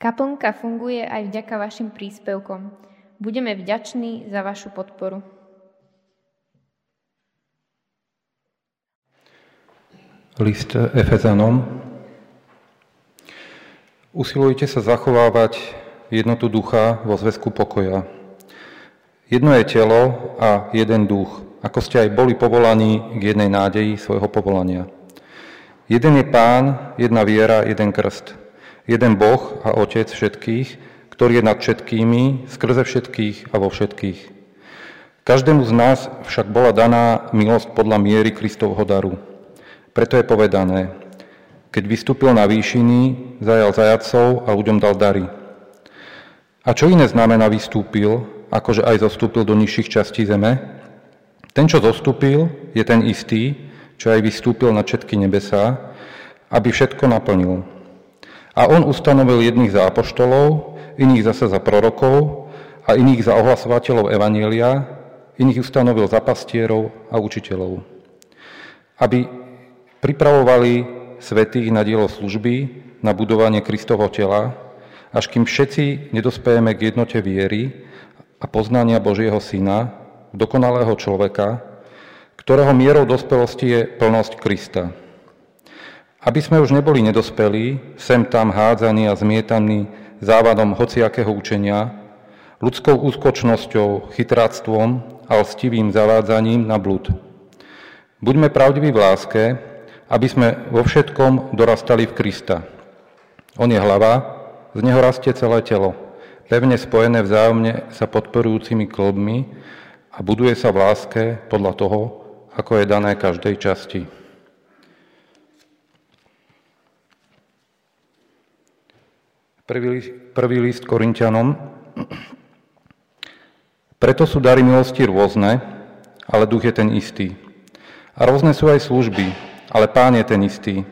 Kaplnka funguje aj vďaka vašim príspevkom. Budeme vďační za vašu podporu. List Efezanom. Usilujte sa zachovávať jednotu ducha vo zväzku pokoja. Jedno je telo a jeden duch, ako ste aj boli povolaní k jednej nádeji svojho povolania. Jeden je pán, jedna viera, jeden krst. Jeden Boh a Otec všetkých, ktorý je nad všetkými, skrze všetkých a vo všetkých. Každému z nás však bola daná milosť podľa miery Kristovho daru. Preto je povedané, keď vystúpil na výšiny, zajal zajacov a ľuďom dal dary. A čo iné znamená vystúpil, akože aj zostúpil do nižších častí zeme? Ten, čo zostúpil, je ten istý, čo aj vystúpil na všetky nebesá, aby všetko naplnil. A on ustanovil jedných za apoštolov, iných zase za prorokov a iných za ohlasovateľov Evanielia, iných ustanovil za pastierov a učiteľov. Aby Pripravovali svetých na dielo služby, na budovanie Kristovho tela, až kým všetci nedospejeme k jednote viery a poznania Božieho Syna, dokonalého človeka, ktorého mierou dospelosti je plnosť Krista. Aby sme už neboli nedospelí, sem tam hádzaní a zmietaní závadom hociakého učenia, ľudskou úskočnosťou, chytráctvom a lstivým zavádzaním na blud. Buďme pravdiví v láske, aby sme vo všetkom dorastali v Krista. On je hlava, z neho rastie celé telo, pevne spojené vzájomne sa podporujúcimi klobmi a buduje sa v láske podľa toho, ako je dané každej časti. Prvý, prvý list Korintianom. Preto sú dary milosti rôzne, ale duch je ten istý. A rôzne sú aj služby, ale Pán je ten istý.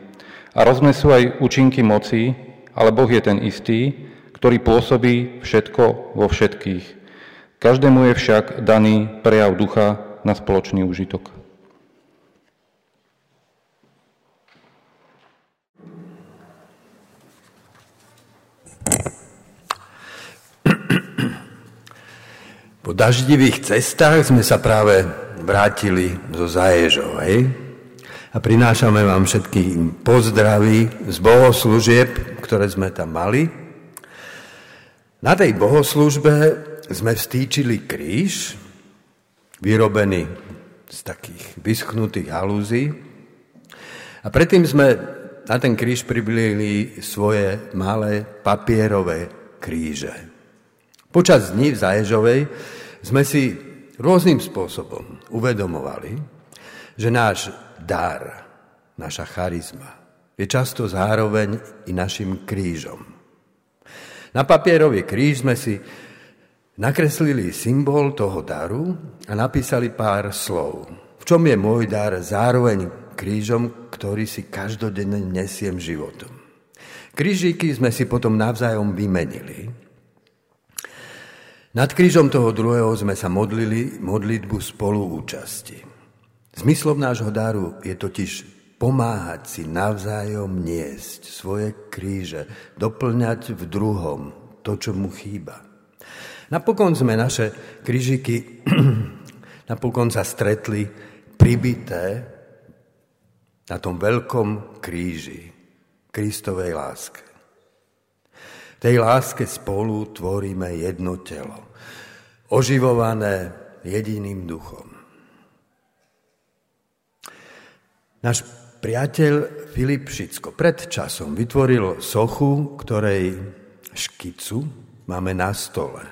A rozme sú aj účinky moci, ale Boh je ten istý, ktorý pôsobí všetko vo všetkých. Každému je však daný prejav ducha na spoločný užitok. Po daždivých cestách sme sa práve vrátili zo Zaježov, hej? a prinášame vám všetkým pozdravy z bohoslúžieb, ktoré sme tam mali. Na tej bohoslužbe sme vstýčili kríž, vyrobený z takých vyschnutých halúzí a predtým sme na ten kríž priblili svoje malé papierové kríže. Počas dní v Zaježovej sme si rôznym spôsobom uvedomovali, že náš dar, naša charizma, je často zároveň i našim krížom. Na papierový kríž sme si nakreslili symbol toho daru a napísali pár slov. V čom je môj dar zároveň krížom, ktorý si každodenne nesiem životom. Krížiky sme si potom navzájom vymenili. Nad krížom toho druhého sme sa modlili modlitbu spoluúčasti. Zmyslom nášho daru je totiž pomáhať si navzájom niesť svoje kríže, doplňať v druhom to, čo mu chýba. Napokon sme naše krížiky napokon sa stretli pribité na tom veľkom kríži Kristovej láske. Tej láske spolu tvoríme jedno telo, oživované jediným duchom. Náš priateľ Filip Šicko pred časom vytvoril sochu, ktorej škicu máme na stole.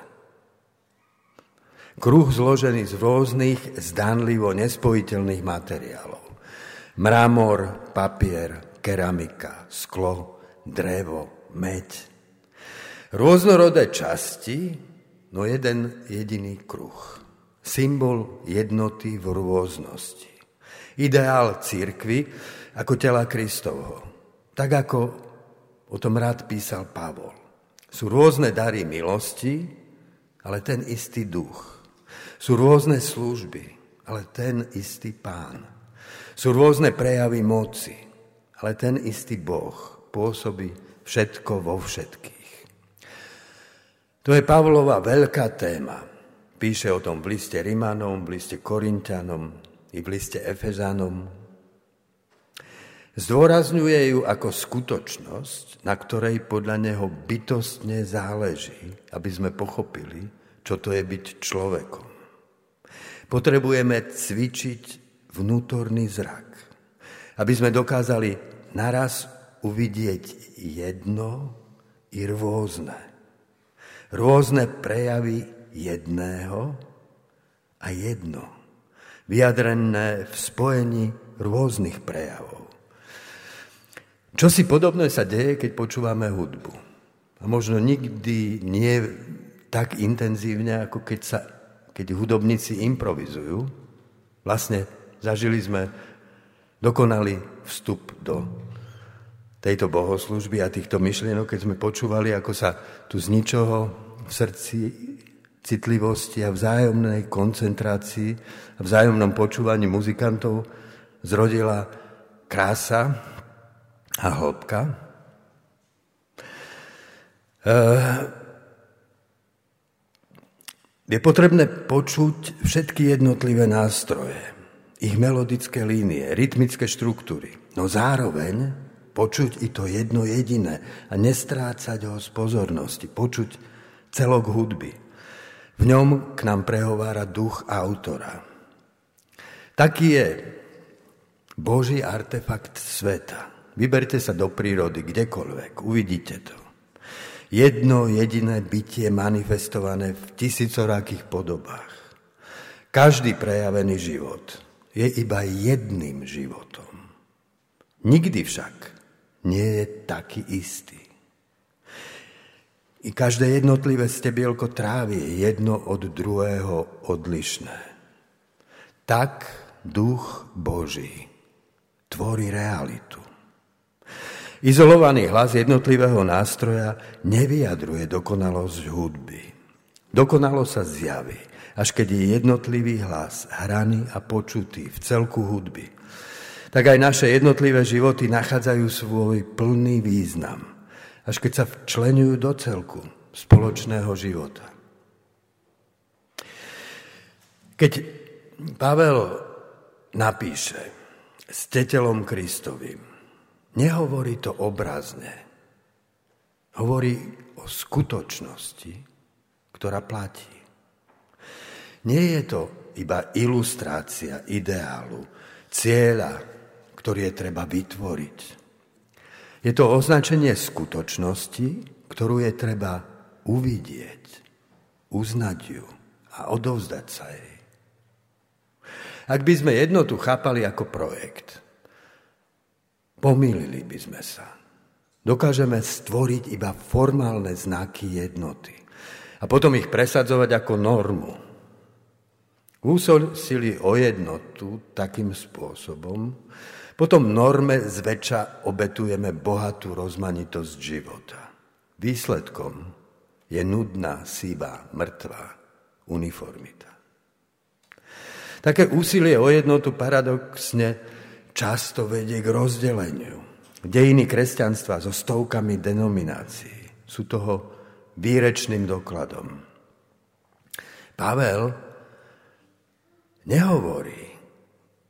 Kruh zložený z rôznych, zdánlivo nespojiteľných materiálov. Mramor, papier, keramika, sklo, drevo, meď. Rôznorodé časti, no jeden jediný kruh. Symbol jednoty v rôznosti ideál církvy ako tela Kristovho. Tak ako o tom rád písal Pavol. Sú rôzne dary milosti, ale ten istý duch. Sú rôzne služby, ale ten istý pán. Sú rôzne prejavy moci, ale ten istý Boh pôsobí všetko vo všetkých. To je Pavlova veľká téma. Píše o tom v liste Rimanom, v liste Korintianom i v liste Efezanom. Zdôrazňuje ju ako skutočnosť, na ktorej podľa neho bytostne záleží, aby sme pochopili, čo to je byť človekom. Potrebujeme cvičiť vnútorný zrak, aby sme dokázali naraz uvidieť jedno i rôzne. Rôzne prejavy jedného a jedno, vyjadrené v spojení rôznych prejavov. Čo si podobné sa deje, keď počúvame hudbu. A možno nikdy nie tak intenzívne, ako keď, sa, keď hudobníci improvizujú. Vlastne zažili sme dokonalý vstup do tejto bohoslužby a týchto myšlienok, keď sme počúvali, ako sa tu z ničoho v srdci citlivosti a vzájomnej koncentrácii a vzájomnom počúvaní muzikantov zrodila krása a hĺbka. Eh, je potrebné počuť všetky jednotlivé nástroje, ich melodické línie, rytmické štruktúry, no zároveň Počuť i to jedno jediné a nestrácať ho z pozornosti. Počuť celok hudby. V ňom k nám prehovára duch autora. Taký je Boží artefakt sveta. Vyberte sa do prírody, kdekoľvek, uvidíte to. Jedno jediné bytie manifestované v tisícorakých podobách. Každý prejavený život je iba jedným životom. Nikdy však nie je taký istý. I každé jednotlivé stebielko trávy je jedno od druhého odlišné. Tak duch Boží tvorí realitu. Izolovaný hlas jednotlivého nástroja nevyjadruje dokonalosť hudby. Dokonalo sa zjaví, až keď je jednotlivý hlas hraný a počutý v celku hudby – tak aj naše jednotlivé životy nachádzajú svoj plný význam, až keď sa včlenujú do celku spoločného života. Keď Pavel napíše s tetelom Kristovým, nehovorí to obrazne, hovorí o skutočnosti, ktorá platí. Nie je to iba ilustrácia ideálu, cieľa, ktorý je treba vytvoriť. Je to označenie skutočnosti, ktorú je treba uvidieť, uznať ju a odovzdať sa jej. Ak by sme jednotu chápali ako projekt, pomýlili by sme sa. Dokážeme stvoriť iba formálne znaky jednoty a potom ich presadzovať ako normu. Úsili o jednotu takým spôsobom, potom norme zväčša obetujeme bohatú rozmanitosť života. Výsledkom je nudná, síba, mŕtva uniformita. Také úsilie o jednotu paradoxne často vedie k rozdeleniu. Dejiny kresťanstva so stovkami denominácií sú toho výrečným dokladom. Pavel nehovorí,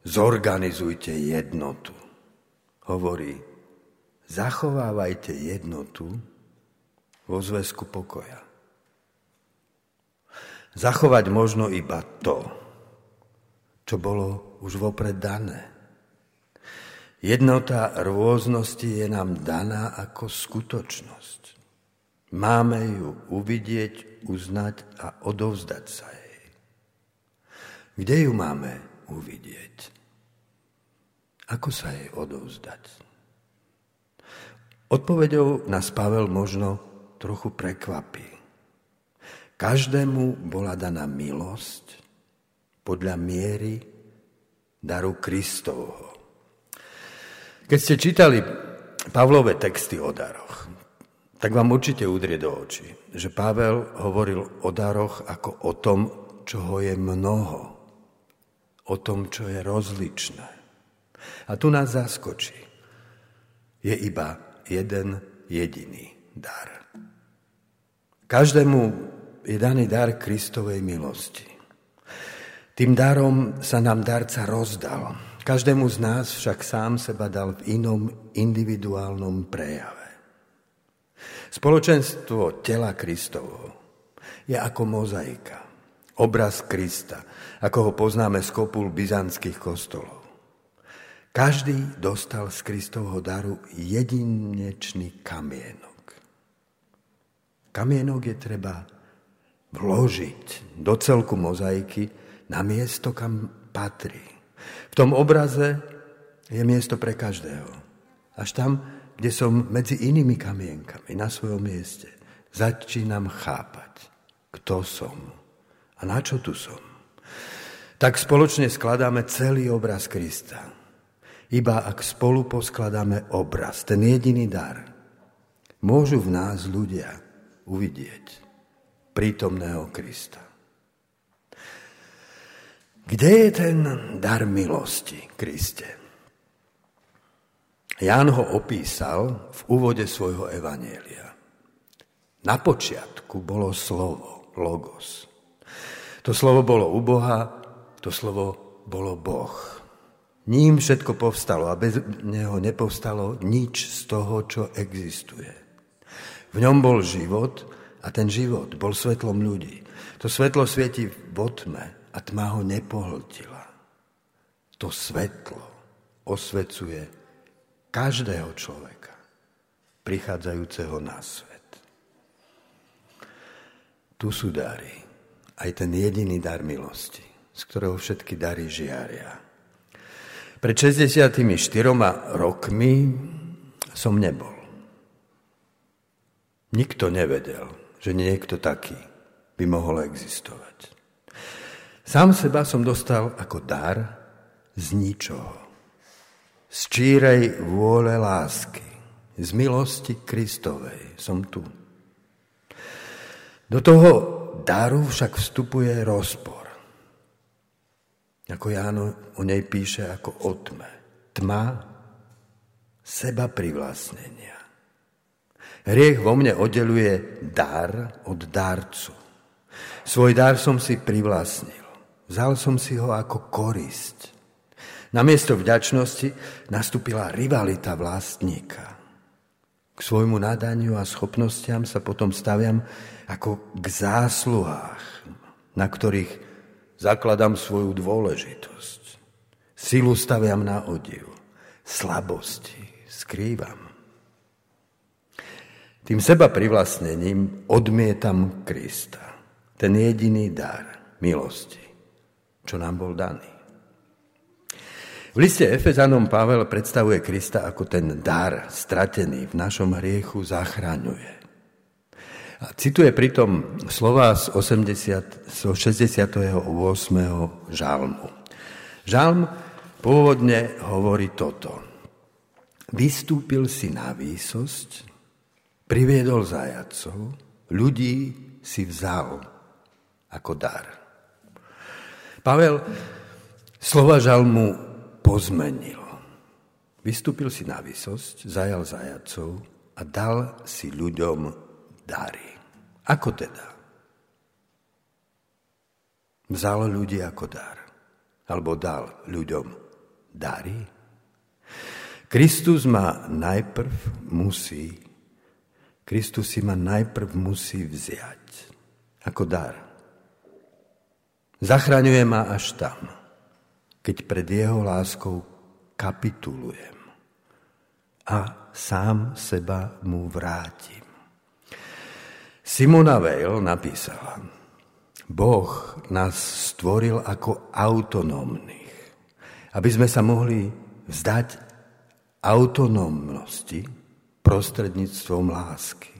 zorganizujte jednotu. Hovorí, zachovávajte jednotu vo zväzku pokoja. Zachovať možno iba to, čo bolo už vopred dané. Jednota rôznosti je nám daná ako skutočnosť. Máme ju uvidieť, uznať a odovzdať sa jej. Kde ju máme uvidieť? Ako sa jej odovzdať? Odpovedou nás Pavel možno trochu prekvapí. Každému bola daná milosť podľa miery daru Kristovho. Keď ste čítali Pavlové texty o daroch, tak vám určite udrie do očí, že Pavel hovoril o daroch ako o tom, čoho je mnoho, o tom, čo je rozličné. A tu nás zaskočí. Je iba jeden jediný dar. Každému je daný dar Kristovej milosti. Tým darom sa nám darca rozdal. Každému z nás však sám seba dal v inom individuálnom prejave. Spoločenstvo tela Kristovo je ako mozaika, obraz Krista, ako ho poznáme z kopul byzantských kostolov. Každý dostal z Kristovho daru jedinečný kamienok. Kamienok je treba vložiť do celku mozaiky na miesto, kam patrí. V tom obraze je miesto pre každého. Až tam, kde som medzi inými kamienkami na svojom mieste, začínam chápať, kto som a na čo tu som. Tak spoločne skladáme celý obraz Krista. Iba ak spolu poskladáme obraz, ten jediný dar, môžu v nás ľudia uvidieť prítomného Krista. Kde je ten dar milosti, Kriste? Ján ho opísal v úvode svojho evanielia. Na počiatku bolo slovo, logos. To slovo bolo u Boha, to slovo bolo Boh. Ním všetko povstalo a bez neho nepovstalo nič z toho, čo existuje. V ňom bol život a ten život bol svetlom ľudí. To svetlo svieti v tme a tma ho nepohltila. To svetlo osvecuje každého človeka, prichádzajúceho na svet. Tu sú dary, aj ten jediný dar milosti, z ktorého všetky dary žiaria. Pred 64 rokmi som nebol. Nikto nevedel, že niekto taký by mohol existovať. Sám seba som dostal ako dar z ničoho. Z čírej vôle lásky, z milosti Kristovej som tu. Do toho daru však vstupuje rozpor. Ako Jáno o nej píše ako o tme. Tma seba privlastnenia. Hriech vo mne oddeluje dar od darcu. Svoj dar som si privlastnil. Vzal som si ho ako korisť. Namiesto vďačnosti nastúpila rivalita vlastníka. K svojmu nadaniu a schopnostiam sa potom staviam ako k zásluhách, na ktorých zakladám svoju dôležitosť. Silu staviam na odiv, slabosti skrývam. Tým seba privlastnením odmietam Krista. Ten jediný dar milosti, čo nám bol daný. V liste Efezanom Pavel predstavuje Krista ako ten dar stratený v našom hriechu zachraňuje. A cituje pritom slova z, 80, z 68. žalmu. Žalm pôvodne hovorí toto. Vystúpil si na výsosť, priviedol zajacov, ľudí si vzal ako dar. Pavel slova žalmu pozmenil. Vystúpil si na vysosť, zajal zajacov a dal si ľuďom dary. Ako teda? Vzal ľudí ako dar. Alebo dal ľuďom dary. Kristus ma najprv musí Kristus si ma najprv musí vziať ako dar. Zachraňuje ma až tam, keď pred jeho láskou kapitulujem a sám seba mu vrátim. Simona Weil napísala, Boh nás stvoril ako autonómnych, aby sme sa mohli vzdať autonómnosti prostredníctvom lásky.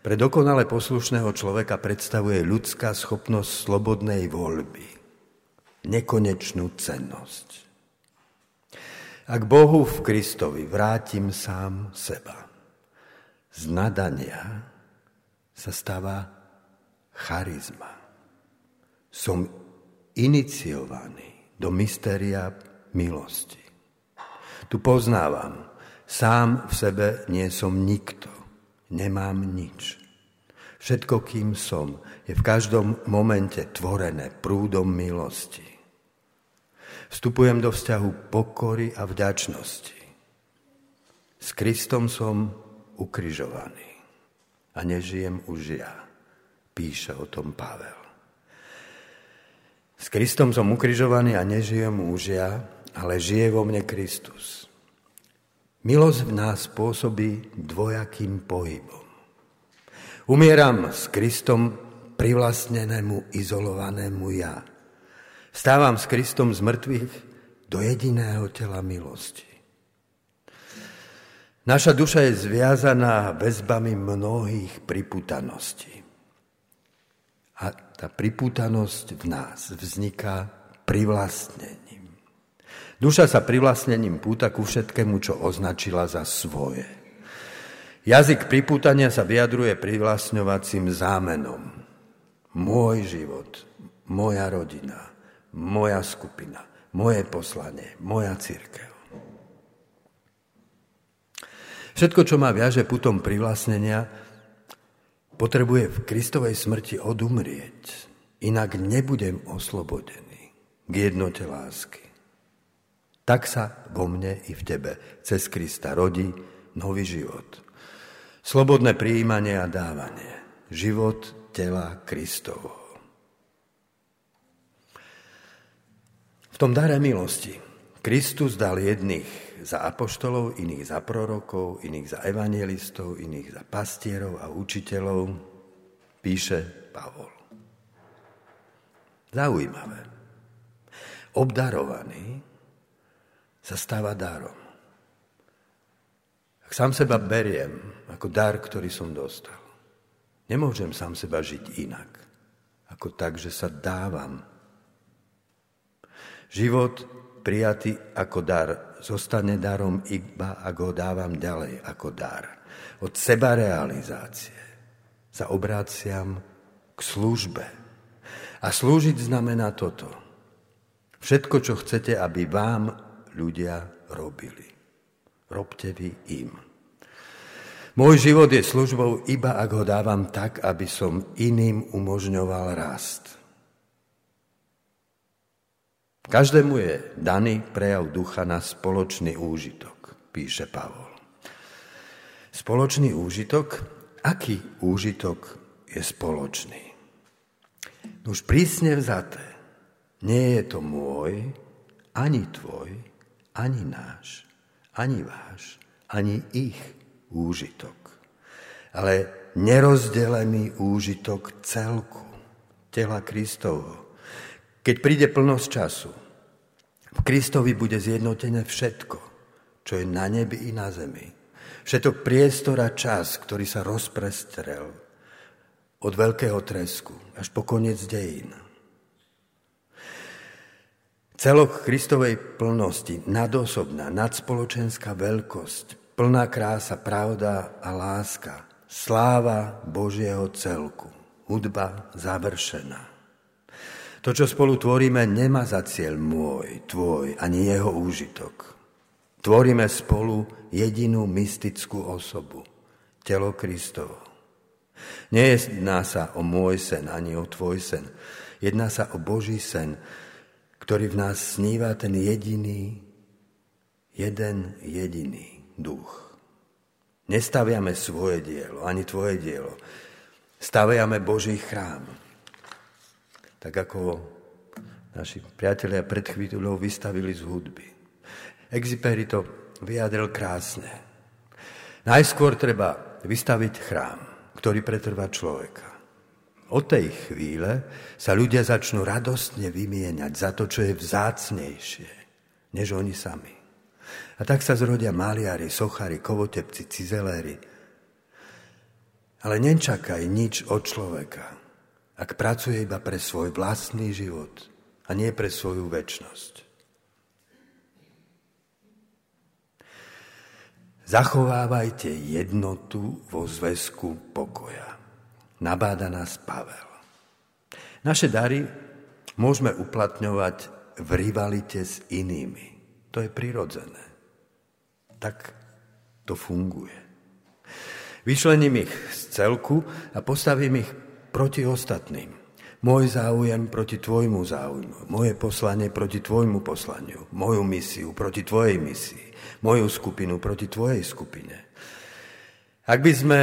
Pre dokonale poslušného človeka predstavuje ľudská schopnosť slobodnej voľby, nekonečnú cennosť. Ak Bohu v Kristovi vrátim sám seba, z nadania sa stáva charizma. Som iniciovaný do mystéria milosti. Tu poznávam, Sám v sebe nie som nikto. Nemám nič. Všetko, kým som, je v každom momente tvorené prúdom milosti. Vstupujem do vzťahu pokory a vďačnosti. S Kristom som ukrižovaný a nežijem už ja, píše o tom Pavel. S Kristom som ukrižovaný a nežijem už ja, ale žije vo mne Kristus. Milosť v nás pôsobí dvojakým pohybom. Umieram s Kristom privlastnenému, izolovanému ja. Stávam s Kristom z mŕtvych do jediného tela milosti. Naša duša je zviazaná väzbami mnohých priputaností. A tá priputanosť v nás vzniká privlastnením. Duša sa privlastnením púta ku všetkému, čo označila za svoje. Jazyk pripútania sa vyjadruje privlastňovacím zámenom. Môj život, moja rodina, moja skupina, moje poslanie, moja církev. Všetko, čo ma viaže putom privlastnenia, potrebuje v Kristovej smrti odumrieť, inak nebudem oslobodený k jednote lásky. Tak sa vo mne i v tebe cez Krista rodí nový život. Slobodné prijímanie a dávanie. Život tela Kristovo. V tom dare milosti Kristus dal jedných za apoštolov, iných za prorokov, iných za evangelistov, iných za pastierov a učiteľov, píše Pavol. Zaujímavé. Obdarovaný sa stáva darom. Ak sám seba beriem ako dar, ktorý som dostal, nemôžem sám seba žiť inak, ako tak, že sa dávam. Život prijatý ako dar zostane darom iba, ak ho dávam ďalej ako dar. Od seba realizácie sa obráciam k službe. A slúžiť znamená toto. Všetko, čo chcete, aby vám ľudia robili. Robte vy im. Môj život je službou iba ak ho dávam tak, aby som iným umožňoval rast. Každému je daný prejav ducha na spoločný úžitok, píše Pavol. Spoločný úžitok? Aký úžitok je spoločný? Už prísne vzaté, nie je to môj, ani tvoj, ani náš, ani váš, ani ich úžitok, ale nerozdelený úžitok celku, tela Kristovho. Keď príde plnosť času, v Kristovi bude zjednotené všetko, čo je na nebi i na zemi. Všetok priestor a čas, ktorý sa rozprestrel od veľkého tresku až po koniec dejín. Celok Kristovej plnosti, nadosobná, nadspoločenská veľkosť, plná krása, pravda a láska, sláva Božieho celku, hudba završená. To, čo spolu tvoríme, nemá za cieľ môj, tvoj, ani jeho úžitok. Tvoríme spolu jedinú mystickú osobu, telo Kristovo. Nejedná sa o môj sen, ani o tvoj sen. Jedná sa o Boží sen, ktorý v nás sníva ten jediný, jeden jediný duch. Nestaviame svoje dielo, ani tvoje dielo. Staviame Boží chrám. Tak ako naši priatelia pred chvíľou vystavili z hudby. Exiperi to vyjadril krásne. Najskôr treba vystaviť chrám, ktorý pretrvá človeka. Od tej chvíle sa ľudia začnú radostne vymieňať za to, čo je vzácnejšie, než oni sami. A tak sa zrodia maliari, sochári, kovotepci, cizeléri. Ale nečakaj nič od človeka, ak pracuje iba pre svoj vlastný život a nie pre svoju väčnosť. Zachovávajte jednotu vo zväzku pokoja nabáda nás Pavel. Naše dary môžeme uplatňovať v rivalite s inými. To je prirodzené. Tak to funguje. Vyšlením ich z celku a postavím ich proti ostatným. Môj záujem proti tvojmu záujmu, moje poslanie proti tvojmu poslaniu, moju misiu proti tvojej misii, moju skupinu proti tvojej skupine. Ak by sme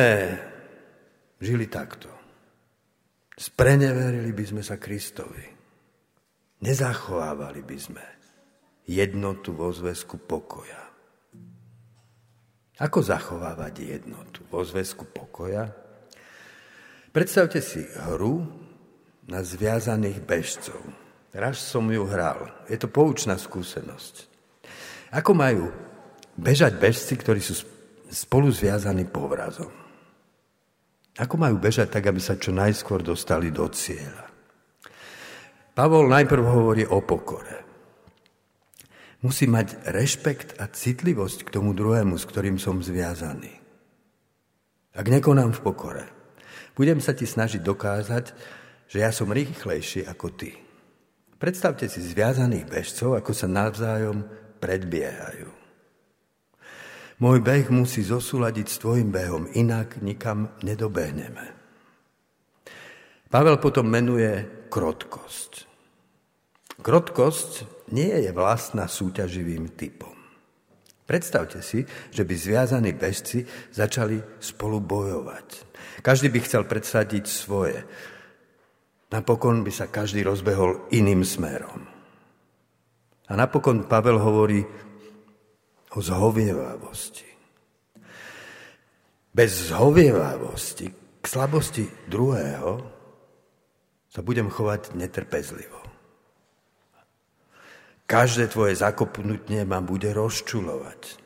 žili takto, spreneverili by sme sa Kristovi, nezachovávali by sme jednotu vo zväzku pokoja. Ako zachovávať jednotu vo zväzku pokoja? Predstavte si hru, na zviazaných bežcov. Raz som ju hral. Je to poučná skúsenosť. Ako majú bežať bežci, ktorí sú spolu zviazaní povrazom? Ako majú bežať tak, aby sa čo najskôr dostali do cieľa? Pavol najprv hovorí o pokore. Musí mať rešpekt a citlivosť k tomu druhému, s ktorým som zviazaný. Ak nekonám v pokore, budem sa ti snažiť dokázať, že ja som rýchlejší ako ty. Predstavte si zviazaných bežcov, ako sa navzájom predbiehajú. Môj beh musí zosúľadiť s tvojim behom, inak nikam nedobehneme. Pavel potom menuje krotkosť. Krotkosť nie je vlastná súťaživým typom. Predstavte si, že by zviazaní bežci začali spolu bojovať. Každý by chcel predsadiť svoje. Napokon by sa každý rozbehol iným smerom. A napokon Pavel hovorí o zhovievavosti. Bez zhovievavosti k slabosti druhého sa budem chovať netrpezlivo. Každé tvoje zakopnutie ma bude rozčulovať.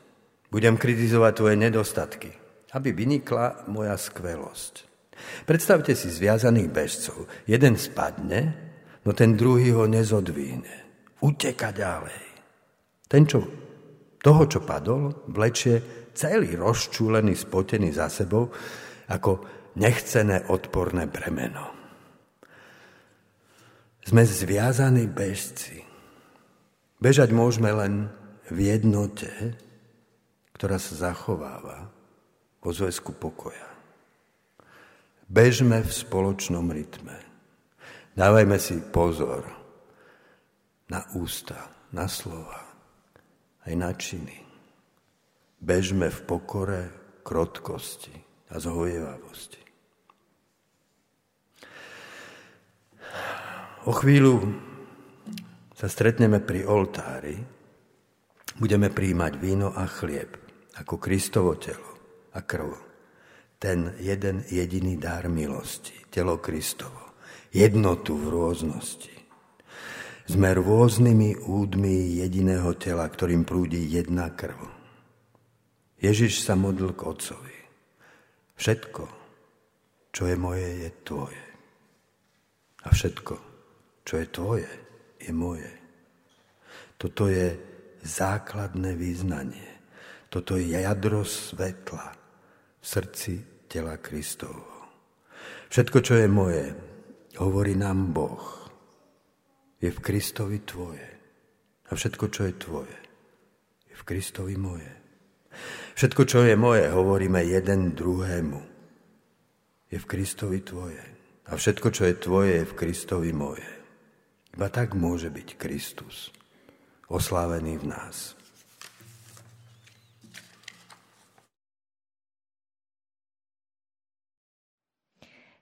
Budem kritizovať tvoje nedostatky, aby vynikla moja skvelosť. Predstavte si zviazaných bežcov. Jeden spadne, no ten druhý ho nezodvíne. Uteka ďalej. Ten, čo toho, čo padol, vlečie celý rozčúlený, spotený za sebou, ako nechcené odporné bremeno. Sme zviazaní bežci. Bežať môžeme len v jednote, ktorá sa zachováva vo zväzku pokoja. Bežme v spoločnom rytme. Dávajme si pozor na ústa, na slova, aj na činy. Bežme v pokore, krotkosti a zhojevavosti. O chvíľu sa stretneme pri oltári, budeme príjmať víno a chlieb ako Kristovo telo a krv ten jeden jediný dar milosti, telo Kristovo, jednotu v rôznosti. Sme rôznymi údmi jediného tela, ktorým prúdi jedna krv. Ježiš sa modlil k Otcovi. Všetko, čo je moje, je tvoje. A všetko, čo je tvoje, je moje. Toto je základné význanie. Toto je jadro svetla v srdci tela Kristovho. Všetko, čo je moje, hovorí nám Boh, je v Kristovi tvoje. A všetko, čo je tvoje, je v Kristovi moje. Všetko, čo je moje, hovoríme jeden druhému, je v Kristovi tvoje. A všetko, čo je tvoje, je v Kristovi moje. Iba tak môže byť Kristus oslávený v nás.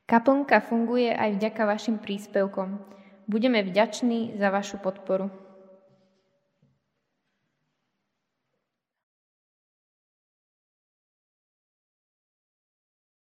Kaplnka funguje aj vďaka vašim príspevkom. Budeme vďační za vašu podporu.